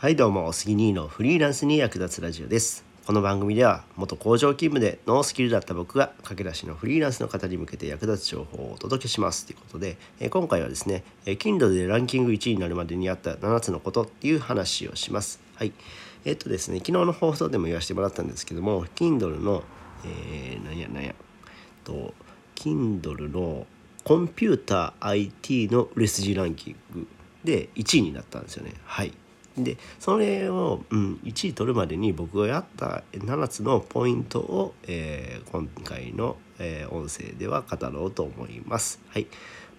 はいどうも杉兄のフリーランスに役立つラジオです。この番組では元工場勤務でノースキルだった僕が駆け出しのフリーランスの方に向けて役立つ情報をお届けしますということで、え今回はですね、え Kindle でランキング1位になるまでにあった7つのことっていう話をします。はい。えっとですね昨日の放送でも言わせてもらったんですけども Kindle の、えー、なんやなんや。と Kindle のコンピューター IT の売れ筋ランキングで1位になったんですよね。はい。でそれを、うん、1位取るまでに僕がやった7つのポイントを、えー、今回の、えー、音声では語ろうと思います。はい、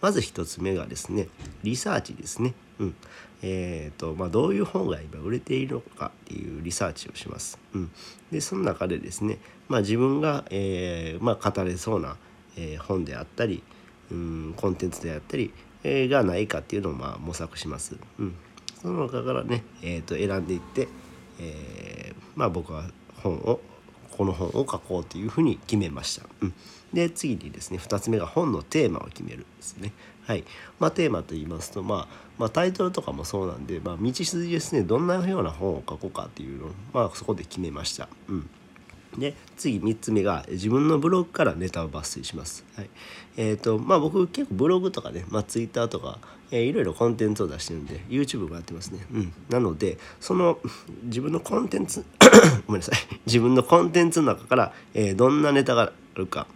まず1つ目がですねリサーチですね。うんえーとまあ、どういう本が今売れているのかっていうリサーチをします。うん、でその中でですね、まあ、自分が、えーまあ、語れそうな、え、本であったり、うん、コンテンツであったり、え、がないかっていうのをまあ模索します。うんその中からね、えー、と選んでいって、えー、まあ僕は本をこの本を書こうというふうに決めました。うん、で次にですね2つ目が本のテーマを決めるですね。はいまあ、テーマと言いますと、まあ、まあタイトルとかもそうなんで、まあ、道筋ですねどんなような本を書こうかっていうのを、まあ、そこで決めました。うんで次3つ目が自分のブログからネタを抜粋します。はい、えっ、ー、とまあ僕結構ブログとかね、まあ、Twitter とか、えー、いろいろコンテンツを出してるんで YouTube もやってますね。うん、なのでその自分のコンテンツ ごめんなさい自分のコンテンツの中から、えー、どんなネタがあるか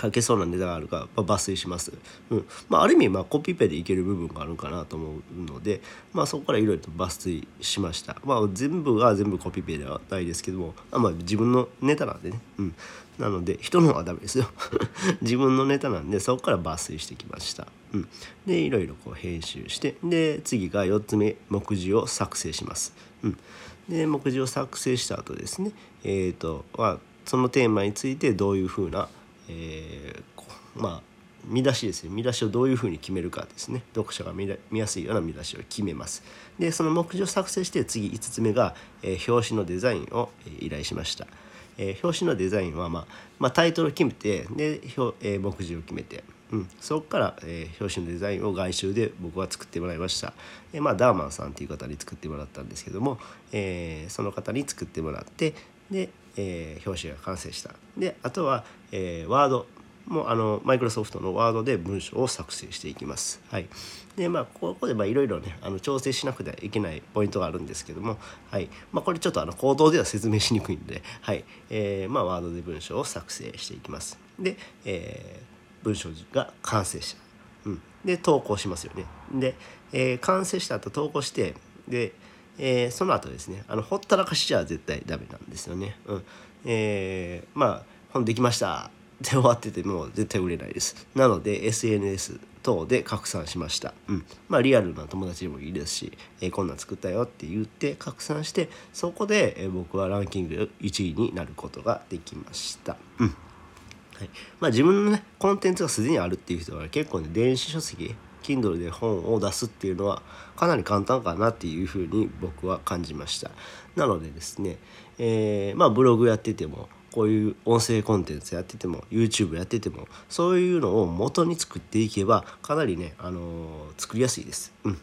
書けそうなネタがあるか、まあ、抜粋します。うんまあ、ある意味まあコピペでいける部分があるかなと思うので、まあ、そこからいろいろと抜粋しました。まあ、全部が全部コピペではないですけども、あまあ、自分のネタなんでね、うん、なので人のはダメですよ 自分のネタなんでそこから抜粋してきました。うん、でいろいろこう編集してで次が4つ目目次を作成します。うん、で目次を作成した後ですねえっ、ー、とはそのテーマについてどういうふうなえー、まあ見出しですね見出しをどういうふうに決めるかですね。読者が見やすいような見出しを決めます。でその目次を作成して次5つ目が、えー、表紙のデザインを、えー、依頼しました、えー、表紙のデザインは、まあ、まあ、タイトルを決めてで、表え目次を決めて、うん、そこから、え表紙のデザインを外周で僕は作ってもらいました、えまあ、ダーマンさんという方に作ってもらったんですけども、えその方に作ってもらってでえー、表紙が完成したであとは、えー、ワードもあのマイクロソフトのワードで文章を作成していきます。はい、でまあここでいろいろねあの調整しなくてはいけないポイントがあるんですけども、はいまあ、これちょっとあの口頭では説明しにくいんで、はいえーまあ、ワードで文章を作成していきます。で、えー、文章が完成した。うん、で投稿しますよね。で、えー、完成した後投稿してでえー、その後ですねあのほったらかしじゃ絶対ダメなんですよね。うんえー、まあ本できましたで終わってても絶対売れないです。なので SNS 等で拡散しました。うん、まあリアルな友達でもいいですし、えー、こんなん作ったよって言って拡散してそこで、えー、僕はランキング1位になることができました。うんはいまあ、自分のねコンテンツがすでにあるっていう人は結構ね電子書籍 Kindle で本を出すっていうのはかなり簡単かなっていうふうに僕は感じました。なのでですね、えー、まあブログやっててもこういう音声コンテンツやってても YouTube やっててもそういうのを元に作っていけばかなりね、あのー、作りやすいです、うん、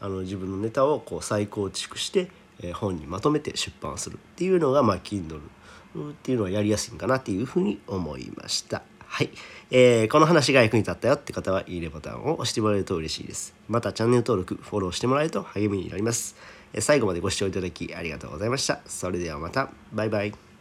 あの自分のネタをこう再構築して、えー、本にまとめて出版するっていうのが、まあ、Kindle っていうのはやりやすいんかなっていうふうに思いました。はい、えー、この話が役に立ったよって方はいいねボタンを押してもらえると嬉しいです。またチャンネル登録、フォローしてもらえると励みになります。最後までご視聴いただきありがとうございました。それではまた。バイバイ。